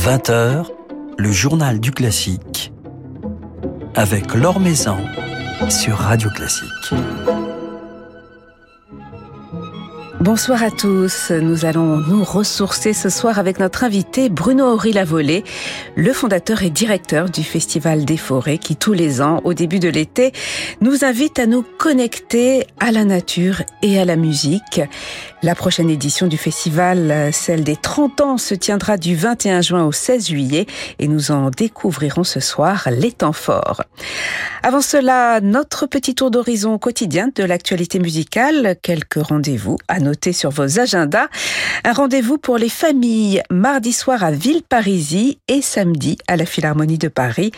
20h, le journal du classique avec Laure Maison sur Radio Classique. Bonsoir à tous. Nous allons nous ressourcer ce soir avec notre invité Bruno Horry Lavolée, le fondateur et directeur du Festival des Forêts qui tous les ans, au début de l'été, nous invite à nous connecter à la nature et à la musique. La prochaine édition du festival, celle des 30 ans, se tiendra du 21 juin au 16 juillet et nous en découvrirons ce soir les temps forts. Avant cela, notre petit tour d'horizon quotidien de l'actualité musicale, quelques rendez-vous à noter sur vos agendas. Un rendez-vous pour les familles mardi soir à Villeparisis et samedi à la Philharmonie de Paris.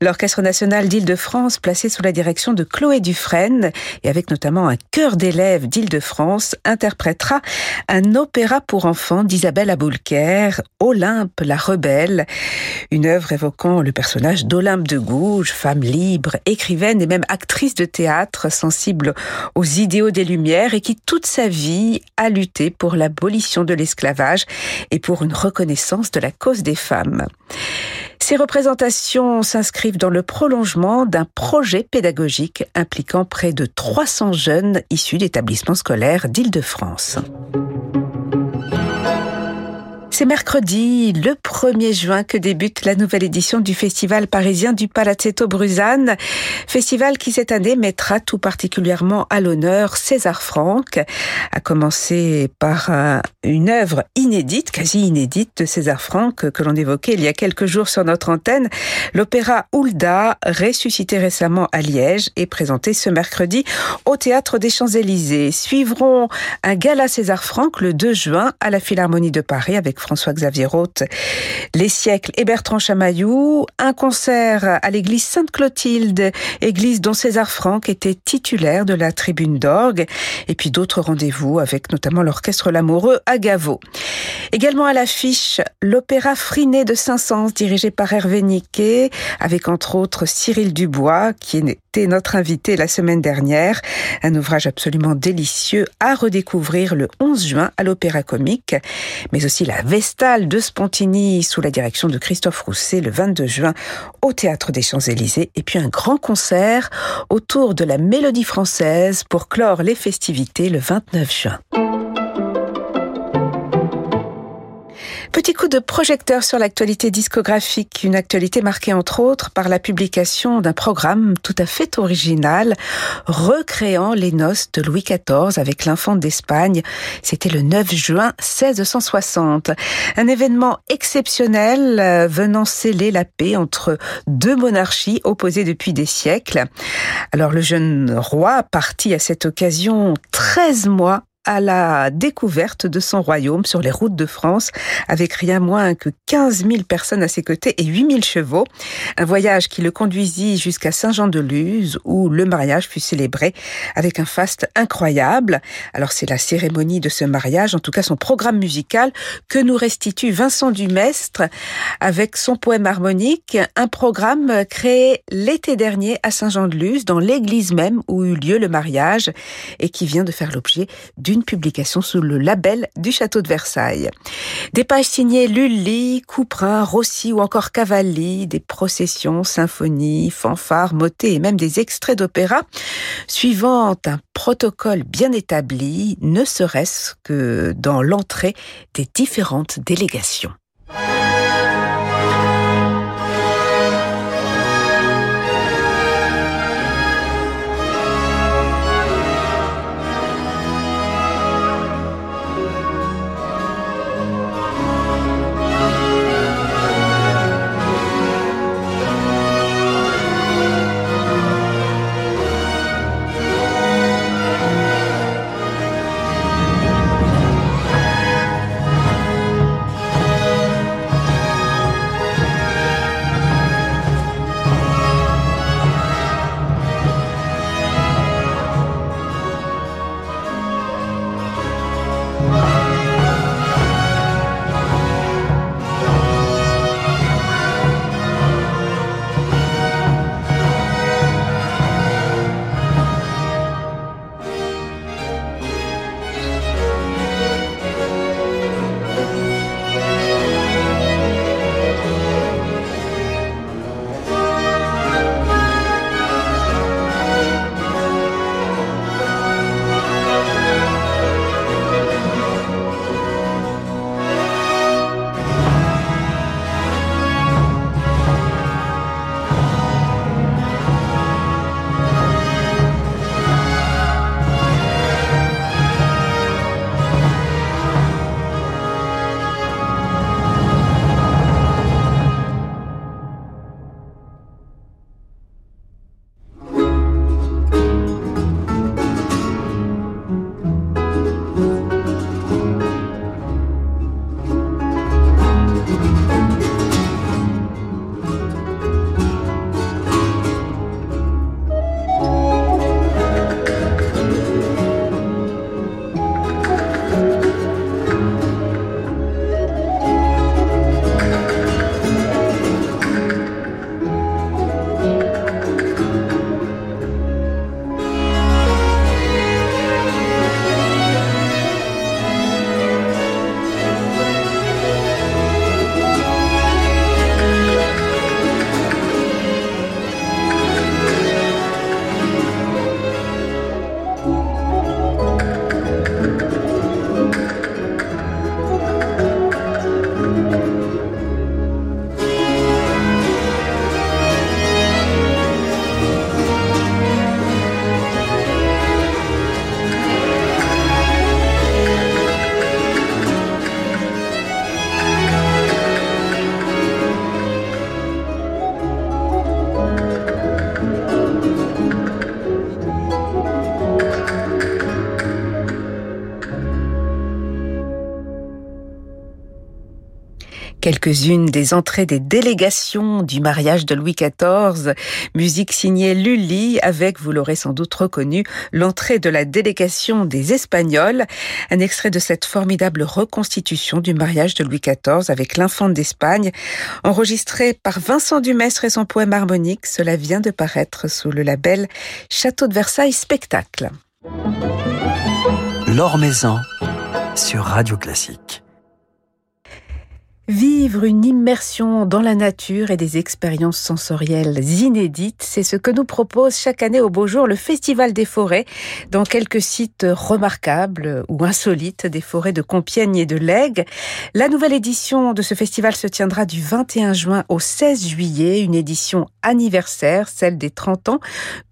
L'Orchestre national d'Île-de-France, placé sous la direction de Chloé Dufresne et avec notamment un chœur d'élèves d'Île-de-France, un opéra pour enfants d'Isabelle Aboulker, Olympe la rebelle, une œuvre évoquant le personnage d'Olympe de Gouges, femme libre, écrivaine et même actrice de théâtre sensible aux idéaux des Lumières et qui toute sa vie a lutté pour l'abolition de l'esclavage et pour une reconnaissance de la cause des femmes. Ces représentations s'inscrivent dans le prolongement d'un projet pédagogique impliquant près de 300 jeunes issus d'établissements scolaires d'Île-de-France. C'est mercredi, le 1er juin, que débute la nouvelle édition du festival parisien du Palazzetto Bruzane. Festival qui cette année mettra tout particulièrement à l'honneur César Franck, à commencer par une œuvre inédite, quasi inédite de César Franck que l'on évoquait il y a quelques jours sur notre antenne, l'opéra Hulda, ressuscité récemment à Liège et présenté ce mercredi au théâtre des Champs-Élysées. Suivront un gala César Franck le 2 juin à la Philharmonie de Paris avec François-Xavier Roth, Les siècles et Bertrand Chamaillou, un concert à l'église Sainte-Clotilde, église dont César Franck était titulaire de la tribune d'orgue, et puis d'autres rendez-vous avec notamment l'orchestre L'Amoureux à Gaveau. Également à l'affiche, l'opéra Friné de Saint-Saëns, dirigé par Hervé Niquet, avec entre autres Cyril Dubois, qui notre invité la semaine dernière. Un ouvrage absolument délicieux à redécouvrir le 11 juin à l'Opéra Comique, mais aussi la Vestale de Spontini sous la direction de Christophe Rousset le 22 juin au Théâtre des Champs-Élysées et puis un grand concert autour de la mélodie française pour clore les festivités le 29 juin. Petit coup de projecteur sur l'actualité discographique, une actualité marquée entre autres par la publication d'un programme tout à fait original, recréant les noces de Louis XIV avec l'infante d'Espagne. C'était le 9 juin 1660. Un événement exceptionnel euh, venant sceller la paix entre deux monarchies opposées depuis des siècles. Alors le jeune roi partit à cette occasion 13 mois à la découverte de son royaume sur les routes de France, avec rien moins que 15 000 personnes à ses côtés et 8 000 chevaux. Un voyage qui le conduisit jusqu'à Saint-Jean-de-Luz, où le mariage fut célébré avec un faste incroyable. Alors c'est la cérémonie de ce mariage, en tout cas son programme musical, que nous restitue Vincent Dumestre avec son poème harmonique, un programme créé l'été dernier à Saint-Jean-de-Luz, dans l'église même où eut lieu le mariage, et qui vient de faire l'objet publication sous le label du château de Versailles. Des pages signées Lully, Couperin, Rossi ou encore Cavalli, des processions, symphonies, fanfares, motets et même des extraits d'opéra, suivant un protocole bien établi, ne serait-ce que dans l'entrée des différentes délégations. Quelques-unes des entrées des délégations du mariage de Louis XIV, musique signée Lully avec, vous l'aurez sans doute reconnu, l'entrée de la délégation des Espagnols, un extrait de cette formidable reconstitution du mariage de Louis XIV avec l'infante d'Espagne, enregistré par Vincent Dumestre et son poème harmonique, cela vient de paraître sous le label Château de Versailles Spectacle. L'Or Maison sur Radio Classique. Vivre une immersion dans la nature et des expériences sensorielles inédites, c'est ce que nous propose chaque année au beau jour le Festival des forêts, dans quelques sites remarquables ou insolites des forêts de Compiègne et de Lègue. La nouvelle édition de ce festival se tiendra du 21 juin au 16 juillet, une édition anniversaire, celle des 30 ans,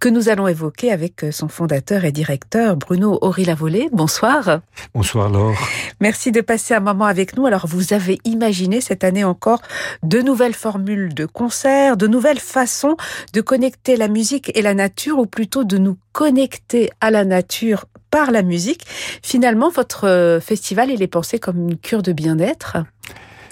que nous allons évoquer avec son fondateur et directeur Bruno Horry-Lavolée. Bonsoir. Bonsoir Laure. Merci de passer un moment avec nous. Alors vous avez imaginé cette année encore de nouvelles formules de concerts, de nouvelles façons de connecter la musique et la nature, ou plutôt de nous connecter à la nature par la musique. Finalement, votre euh, festival, il est pensé comme une cure de bien-être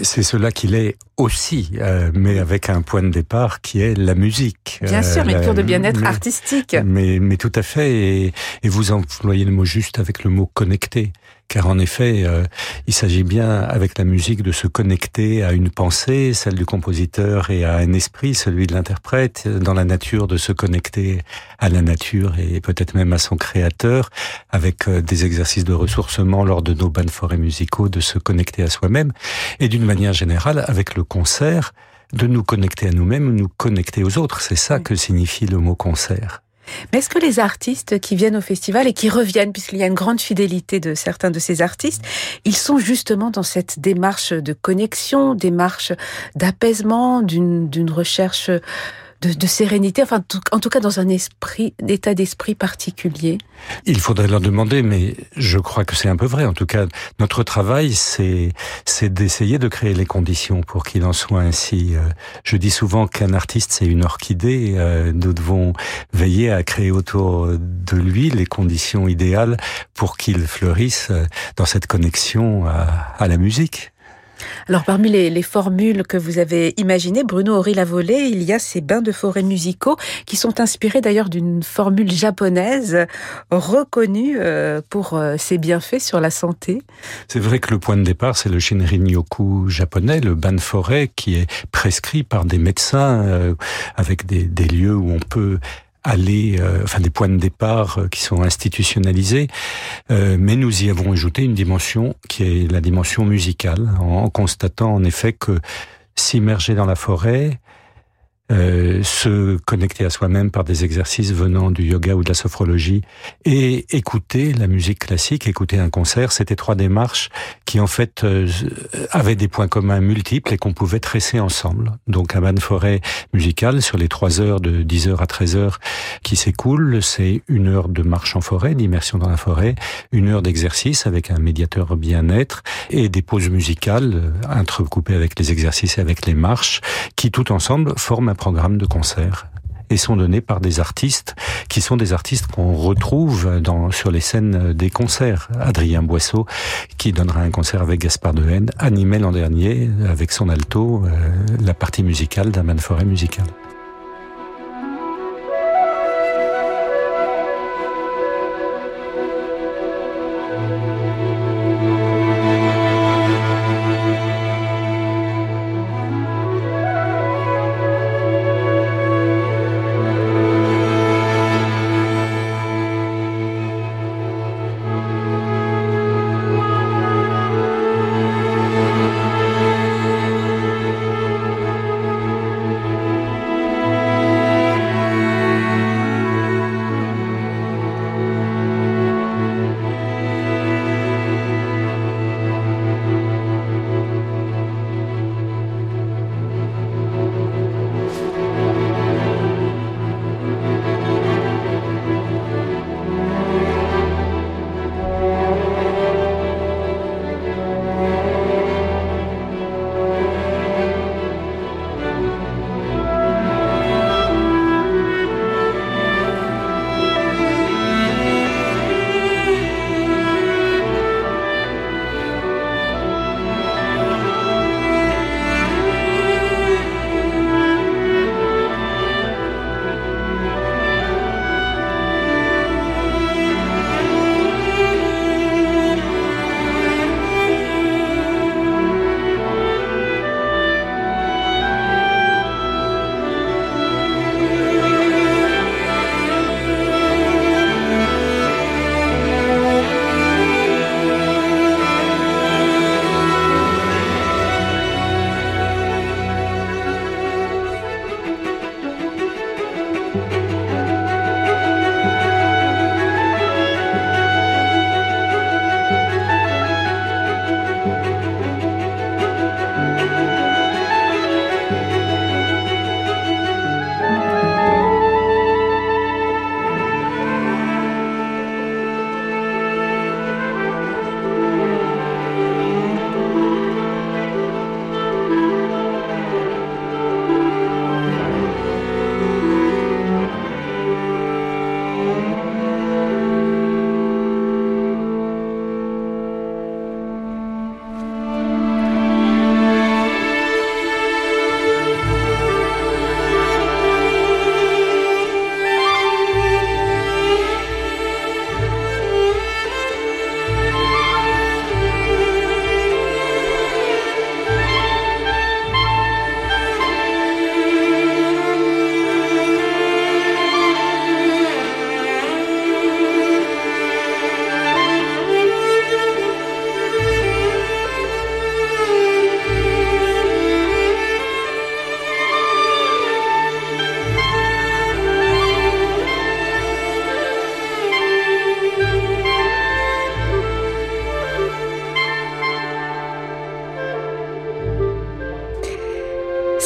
c'est cela qu'il est aussi, euh, mais avec un point de départ qui est la musique. Bien sûr, une cure de bien-être artistique. Mais, mais tout à fait, et, et, vous employez le mot juste avec le mot connecté car en effet, euh, il s'agit bien avec la musique de se connecter à une pensée, celle du compositeur, et à un esprit, celui de l'interprète, dans la nature, de se connecter à la nature et peut-être même à son créateur, avec euh, des exercices de ressourcement lors de nos bains de forêt musicaux, de se connecter à soi-même, et d'une manière générale, avec le concert, de nous connecter à nous-mêmes, nous connecter aux autres. C'est ça que signifie le mot concert. Mais est-ce que les artistes qui viennent au festival et qui reviennent, puisqu'il y a une grande fidélité de certains de ces artistes, ils sont justement dans cette démarche de connexion, démarche d'apaisement, d'une recherche de, sérénité, enfin en tout cas dans un esprit, état d'esprit particulier Il faudrait leur demander, mais je crois que c'est un peu vrai. En tout cas, notre travail, c'est c'est d'essayer de créer les conditions pour qu'il en soit ainsi. Euh, je dis souvent qu'un artiste, c'est une orchidée. Euh, nous devons veiller à créer autour de lui les conditions idéales pour qu'il fleurisse euh, dans cette connexion à la musique. Alors parmi les, formules que vous avez imaginées, Bruno Horry l'a volé, il y a ces bains de forêt musicaux qui sont inspirés d'ailleurs d'une formule japonaise reconnue euh, pour euh, ses bienfaits sur la santé. C'est vrai que le point de départ, c'est le Shinrin-yoku japonais, le bain de forêt qui est prescrit par des médecins euh, avec des, des lieux où on peut aller, euh, enfin des points de départ euh, qui sont institutionnalisés, euh, mais nous y avons ajouté une dimension qui est la dimension musicale, en constatant en effet que s'immerger dans la forêt, euh, se connecter à soi-même par des exercices venant du yoga ou de la sophrologie et écouter la musique classique, écouter un concert. C'était trois démarches qui en fait euh, avaient des points communs multiples et qu'on pouvait tresser ensemble. Donc un bain de forêt musical sur les trois heures de 10h à 13h qui s'écoulent, c'est une heure de marche en forêt, d'immersion dans la forêt, une heure d'exercice avec un médiateur bien-être et des pauses musicales euh, entrecoupées avec les exercices et avec les marches qui tout ensemble forment un programme de concert et sont donnés par des artistes qui sont des artistes qu'on retrouve dans, sur les scènes des concerts. Adrien Boisseau, qui donnera un concert avec Gaspard Dehaene, animé l'an dernier avec son alto euh, la partie musicale d'un Forêt musical.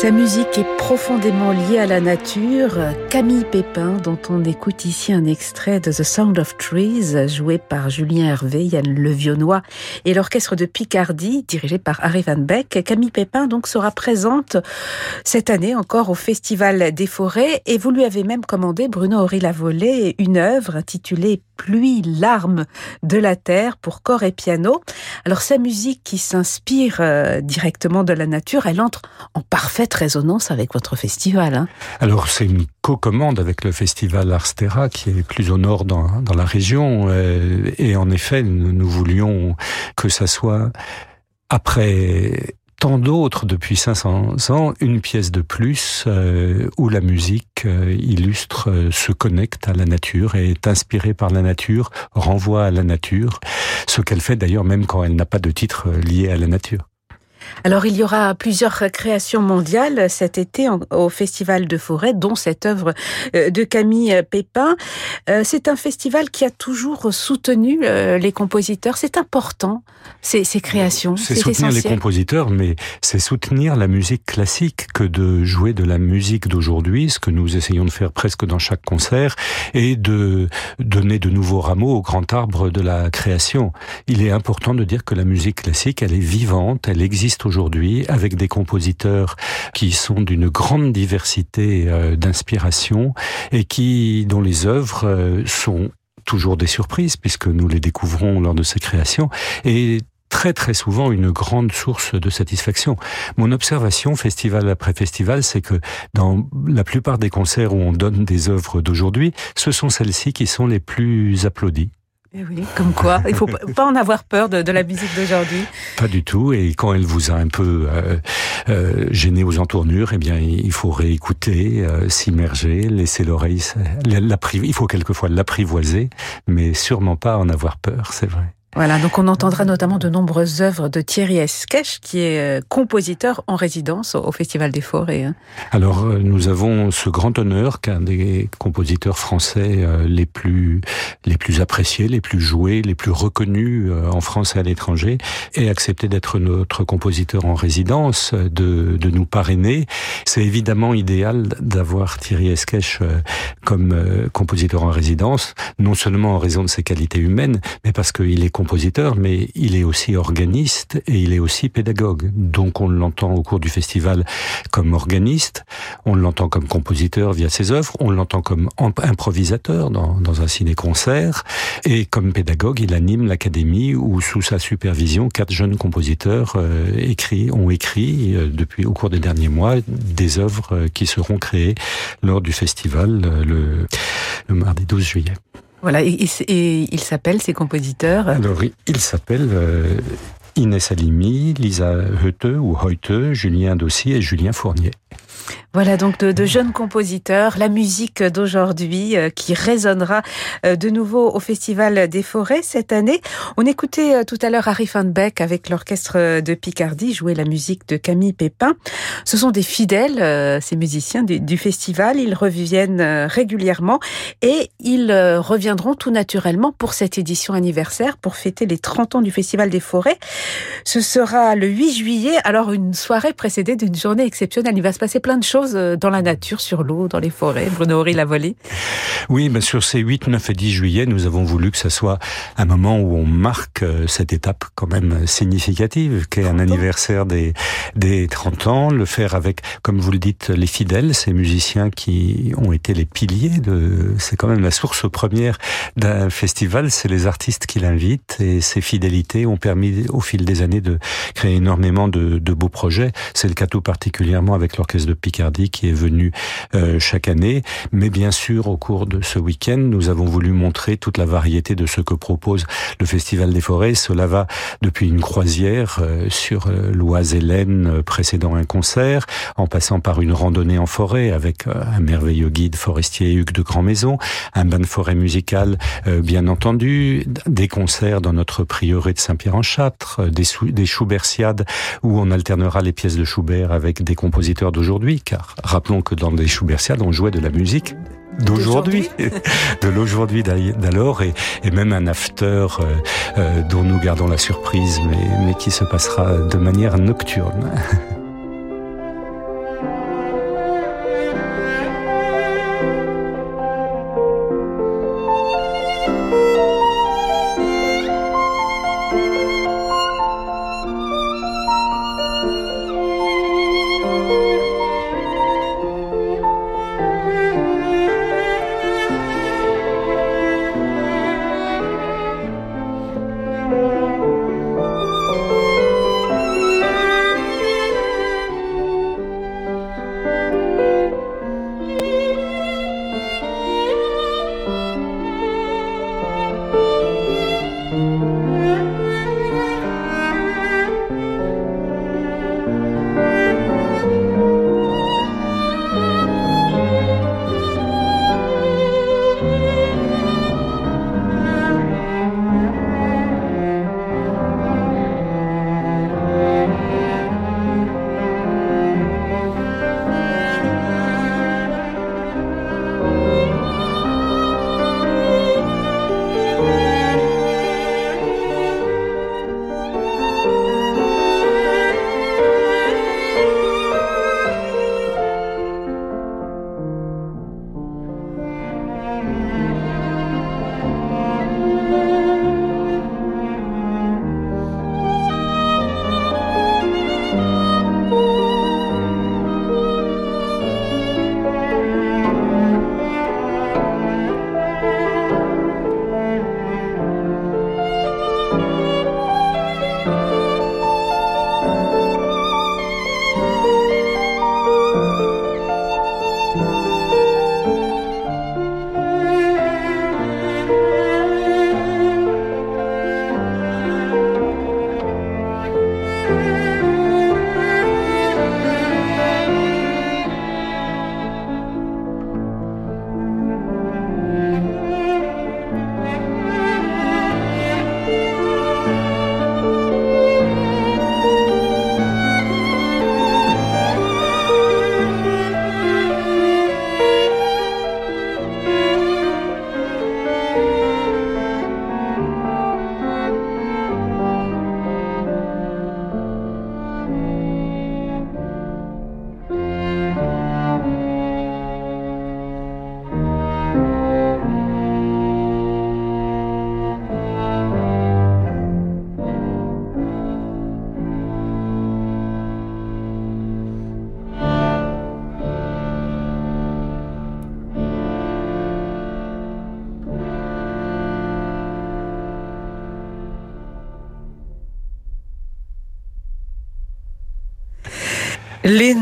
Sa musique est profondément liée à la nature. Camille Pépin, dont on écoute ici un extrait de The Sound of Trees, joué par Julien Hervé, Yann Levionnois et l'orchestre de Picardie, dirigé par Harry Van Beck. Camille Pépin, donc, sera présente cette année encore au Festival des Forêts et vous lui avez même commandé, Bruno Horry Lavolée, une œuvre intitulée Pluie, larmes de la terre pour corps et piano. Alors, sa musique qui s'inspire euh, directement de la nature, elle entre en parfaite résonance avec votre festival. Hein. Alors c'est une co-commande avec le festival Arstera qui est plus au nord dans, dans la région. Euh, et en effet, nous, voulions que ça soit après tant d'autres depuis 500 ans, une pièce de plus euh, où la musique euh, illustre, se connecte à la nature et est inspirée par la nature, renvoie à la nature, ce qu'elle fait d'ailleurs même quand elle n'a pas de titre lié à la nature. Alors il y aura plusieurs créations mondiales cet été au Festival de Forêt, dont cette œuvre euh, de Camille Pépin. Euh, c'est un festival qui a toujours soutenu euh, les compositeurs. C'est important, ces, ces créations. C'est soutenir les compositeurs, mais c'est soutenir la musique classique que de jouer de la musique d'aujourd'hui, ce que nous essayons de faire presque dans chaque concert, et de donner de nouveaux rameaux au grand arbre de la création. Il est important de dire que la musique classique, elle est vivante, elle existe aujourd'hui avec des compositeurs qui sont d'une grande diversité euh, d'inspiration et qui, dont les œuvres euh, sont toujours des surprises puisque nous les découvrons lors de ces créations et très très souvent une grande source de satisfaction. Mon observation, festival après festival, c'est que dans la plupart des concerts où on donne des œuvres d'aujourd'hui, ce sont celles-ci qui sont les plus applaudies. Eh oui, comme quoi, il faut pas en avoir peur de, la musique d'aujourd'hui. Pas du tout. Et quand elle vous a un peu euh, euh, gêné aux entournures, eh bien, il faut réécouter, euh, s'immerger, laisser l'oreille. Il faut quelquefois l'apprivoiser, mais sûrement pas en avoir peur. C'est vrai. Voilà, donc on entendra notamment de nombreuses œuvres de Thierry Esquèche, qui est euh, compositeur en résidence au Festival des Forêts. Hein. Alors, euh, nous avons ce grand honneur qu'un des compositeurs français euh, les plus les plus appréciés, les plus joués, les plus reconnus en France et à l'étranger, ait accepté d'être notre compositeur en résidence, de, de nous parrainer. C'est évidemment idéal d'avoir Thierry Esquèche comme compositeur en résidence, non seulement en raison de ses qualités humaines, mais parce qu'il est compositeur, mais il est aussi organiste et il est aussi pédagogue. Donc on l'entend au cours du festival comme organiste, on l'entend comme compositeur via ses œuvres, on l'entend comme improvisateur dans, un ciné-concert, et comme pédagogue, il anime l'académie où, sous sa supervision, quatre jeunes compositeurs euh, ont écrit euh, depuis au cours des derniers mois des œuvres euh, qui seront créées lors du festival le mardi 12 juillet. Voilà, et, il s'appelle, ces compositeurs Alors, il s'appelle euh, Inès Alimi, Lisa Heute ou Heute, Julien Dossy et Julien Fournier. Voilà donc de, jeunes compositeurs, la musique d'aujourd'hui euh, qui résonnera euh, de nouveau au Festival des Forêts cette année. On écoutait euh, tout à l'heure Harry Van Beck avec l'orchestre de Picardie jouer la musique de Camille Pépin. Ce sont des fidèles, ces musiciens du, festival. Ils reviennent régulièrement et ils reviendront tout naturellement pour cette édition anniversaire pour fêter les 30 ans du Festival des Forêts. Ce sera le 8 juillet, alors une soirée précédée d'une journée exceptionnelle. Il va se passer plein de choses euh, dans la nature, sur l'eau, dans les forêts. Bruno Horry l'a volé. Oui, mais sur ces 8, 9 et 10 juillet, nous avons voulu que ça soit un moment où on marque euh, cette étape quand même significative, qui est un anniversaire des, des 30 ans, le faire avec, comme vous le dites, les fidèles, ces musiciens qui ont été les piliers de, c'est quand même la source première d'un festival, c'est les artistes qui l'invitent et ces fidélités ont permis au fil des années de créer énormément de, de beaux projets. C'est le cas tout particulièrement avec l'orchestre de Picardie qui est venu euh, chaque année. Mais bien sûr, au cours de ce week-end, nous avons voulu montrer toute la variété de ce que propose le Festival des Forêts. Cela va depuis une croisière euh, sur euh, l'Oise Hélène précédant un concert, en passant par une randonnée en forêt avec un merveilleux guide forestier Hugues de Grand Maison, un bain de forêt musical bien entendu, des concerts dans notre prieuré de Saint-Pierre-en-Châtre, des, des Schubertiades où on alternera les pièces de Schubert avec des compositeurs d'aujourd'hui, car rappelons que dans les Schubertiades, on jouait de la musique d'aujourd'hui, de l'aujourd'hui d'alors, et, et, même un after euh, euh, dont nous gardons la surprise, mais, mais qui se passera de manière nocturne.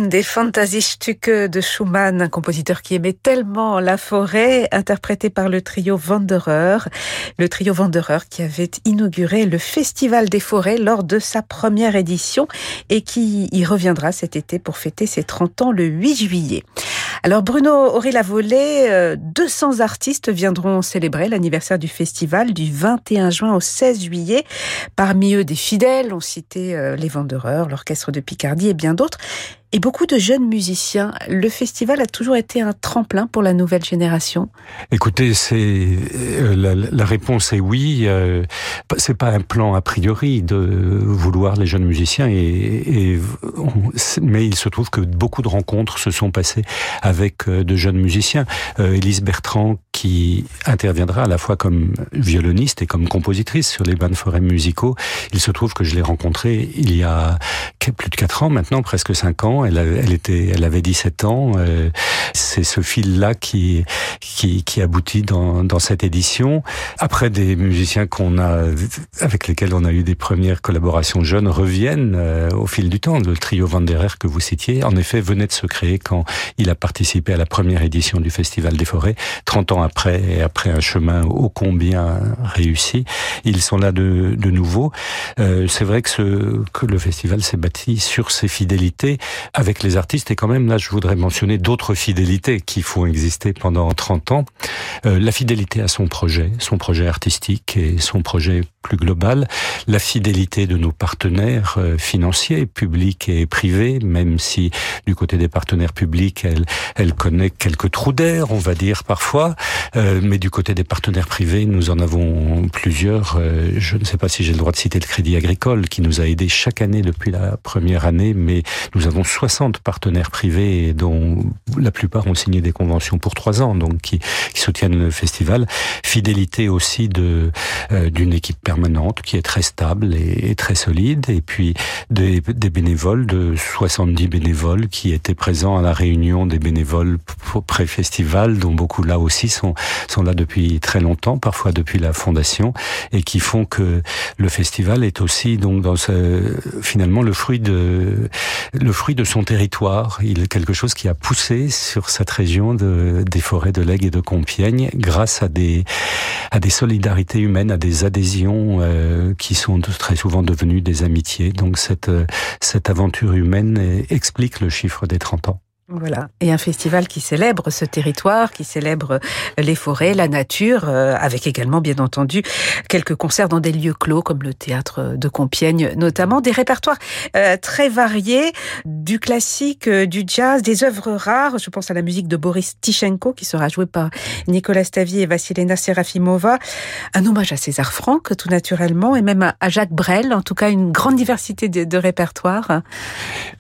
L'une des Fantasiestücke de Schumann, un compositeur qui aimait tellement la forêt, interprété par le trio Wanderer. Le trio Wanderer qui avait inauguré le Festival des forêts lors de sa première édition et qui y reviendra cet été pour fêter ses 30 ans le 8 juillet. Alors Bruno la volée, 200 artistes viendront célébrer l'anniversaire du festival du 21 juin au 16 juillet. Parmi eux des fidèles, on citait euh, les Wanderers, l'orchestre de Picardie et bien d'autres et beaucoup de jeunes musiciens. Le festival a toujours été un tremplin pour la nouvelle génération. Écoutez, c'est euh, la, réponse est oui. Euh, c'est pas un plan a priori de vouloir les jeunes musiciens, mais il se trouve que beaucoup de rencontres se sont passées avec euh, de jeunes musiciens. Élise Bertrand, qui interviendra à la fois comme violoniste et comme compositrice sur les bandes forêts musicaux. Il se trouve que je l'ai rencontrée il y a plus de quatre ans maintenant, presque cinq ans elle, elle, était, elle avait 17 ans. Euh, c'est ce fil-là qui, qui, qui aboutit dans, dans cette édition. Après, des musiciens qu'on a, avec lesquels on a eu des premières collaborations jeunes reviennent euh, au fil du temps. Le trio Vanderer que vous citiez, en effet, venait de se créer quand il a participé à la première édition du Festival des Forêts. 30 ans après, et après un chemin ô combien réussi, ils sont là de, de nouveau. Euh, c'est vrai que, ce, que le festival s'est bâti sur ses fidélités avec les artistes. Et quand même, là, je voudrais mentionner d'autres fidélités qui font exister pendant 30 ans. Euh, la fidélité à son projet, son projet artistique et son projet plus global. La fidélité de nos partenaires euh, financiers, publics et privés, même si du côté des partenaires publics, elle, elle connaît quelques trous d'air, on va dire parfois. Euh, mais du côté des partenaires privés, nous en avons plusieurs. Euh, je ne sais pas si j'ai le droit de citer le Crédit Agricole, qui nous a aidés chaque année depuis la première année, mais nous avons 60 partenaires privés dont la plupart ont signé des conventions pour trois ans, donc qui, qui soutiennent le festival. Fidélité aussi de euh, d'une équipe qui est très stable et, très solide, et puis des, des, bénévoles, de 70 bénévoles qui étaient présents à la réunion des bénévoles pré-festival, dont beaucoup là aussi sont sont là depuis très longtemps, parfois depuis la fondation, et qui font que le festival est aussi donc dans ce, finalement le fruit de le fruit de son territoire. Il est quelque chose qui a poussé sur cette région de, des forêts de Lègue et de Compiègne grâce à des, à des solidarités humaines, à des adhésions euh, qui sont très souvent devenues des amitiés. Donc cette, cette aventure humaine explique le chiffre des 30 ans. Voilà. Et un festival qui célèbre ce territoire, qui célèbre les forêts, la nature, euh, avec également, bien entendu, quelques concerts dans des lieux clos, comme le théâtre de Compiègne, notamment, des répertoires euh, très variés, du classique, euh, du jazz, des œuvres rares. Je pense à la musique de Boris Tichenko, qui sera jouée par Nicolas Stavi et Vassilena Serafimova. Un hommage à César Franck, tout naturellement, et même à Jacques Brel. En tout cas, une grande diversité de, répertoires.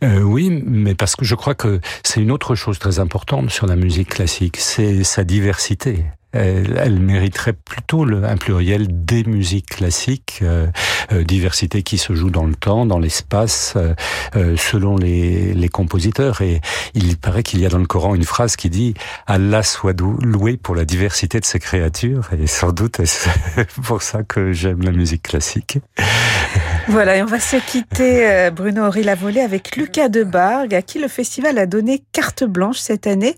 Euh, oui, mais parce que je crois que une autre chose très importante sur la musique classique, c'est sa diversité elle, mériterait plutôt le, un pluriel des musiques classiques, euh, euh, diversité qui se joue dans le temps, dans l'espace, euh, euh selon les, les, compositeurs. Et il paraît qu'il y a dans le Coran une phrase qui dit Allah soit loué pour la diversité de ses créatures. Et sans doute c'est pour ça que j'aime la musique classique. Voilà, et on va se quitter, euh, Bruno Henri Lavolée, avec Lucas Debargue, à qui le festival a donné carte blanche cette année.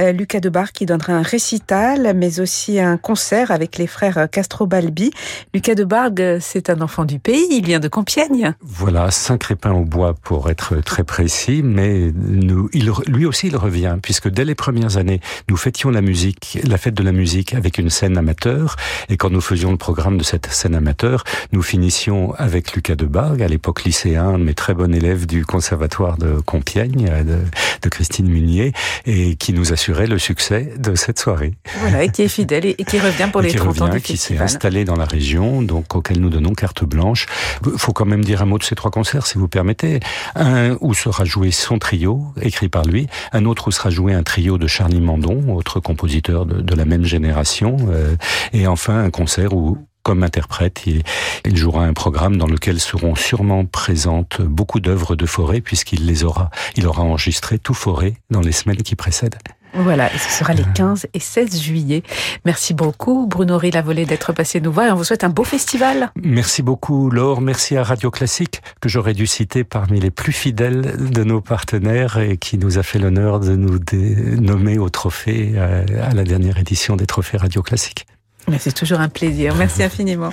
Euh, Lucas Debargue qui donnera un récital, mais aussi un concert avec les frères Castro Balbi. Lucas Debargue, c'est un enfant du pays, il vient de Compiègne. Voilà, Saint-Crépin au bois pour être très précis, mais nous, lui aussi il revient, puisque dès les premières années, nous fêtions la musique, la fête de la musique avec une scène amateur, et quand nous faisions le programme de cette scène amateur, nous finissions avec Lucas de Bargue, à l'époque lycéen, mais très bon élève du conservatoire de Compiègne, de, de, Christine Munier, et qui nous assurait le succès de cette soirée. Voilà, et qui est fidèle et qui revient pour les 30 revient, ans du qui s'est installé dans la région, donc auquel nous donnons carte blanche. Il faut quand même dire un mot de ces trois concerts, si vous permettez. Un où sera joué son trio, écrit par lui, un autre où sera joué un trio de Charlie Mandon, autre compositeur de, de la même génération, euh, et enfin un concert où comme interprète. Il, il, jouera un programme dans lequel seront sûrement présentes beaucoup d'œuvres de Forêt puisqu'il les aura, il aura enregistré tout Forêt dans les semaines qui précèdent. Voilà, et ce sera les 15 et 16 juillet. Merci beaucoup, Bruno Rillavolée, d'être passé nous voir et on vous souhaite un beau festival. Merci beaucoup, Laure. Merci à Radio Classique, que j'aurais dû citer parmi les plus fidèles de nos partenaires et qui nous a fait l'honneur de nous nommer au trophée euh, à la dernière édition des trophées Radio Classique. C'est toujours un plaisir. Merci infiniment.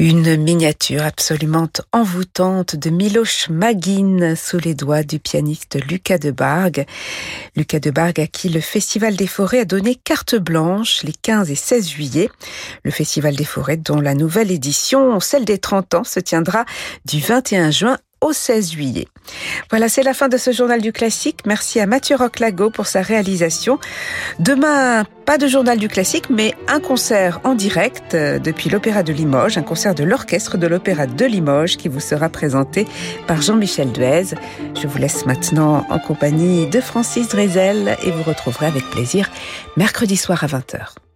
Une miniature absolument envoûtante de Miloš Magin sous les doigts du pianiste Lucas de Bargue. Lucas de Bargue à qui le Festival des Forêts a donné carte blanche les 15 et 16 juillet. Le Festival des Forêts dont la nouvelle édition, celle des 30 ans, se tiendra du 21 juin au 16 juillet. Voilà, c'est la fin de ce journal du classique. Merci à Mathieu Roclago pour sa réalisation. Demain, pas de journal du classique, mais un concert en direct euh, depuis l'Opéra de Limoges, un concert de l'orchestre de l'Opéra de Limoges qui vous sera présenté par Jean-Michel Duez. Je vous laisse maintenant en compagnie de Francis Drezel et vous retrouverez avec plaisir mercredi soir à 20h.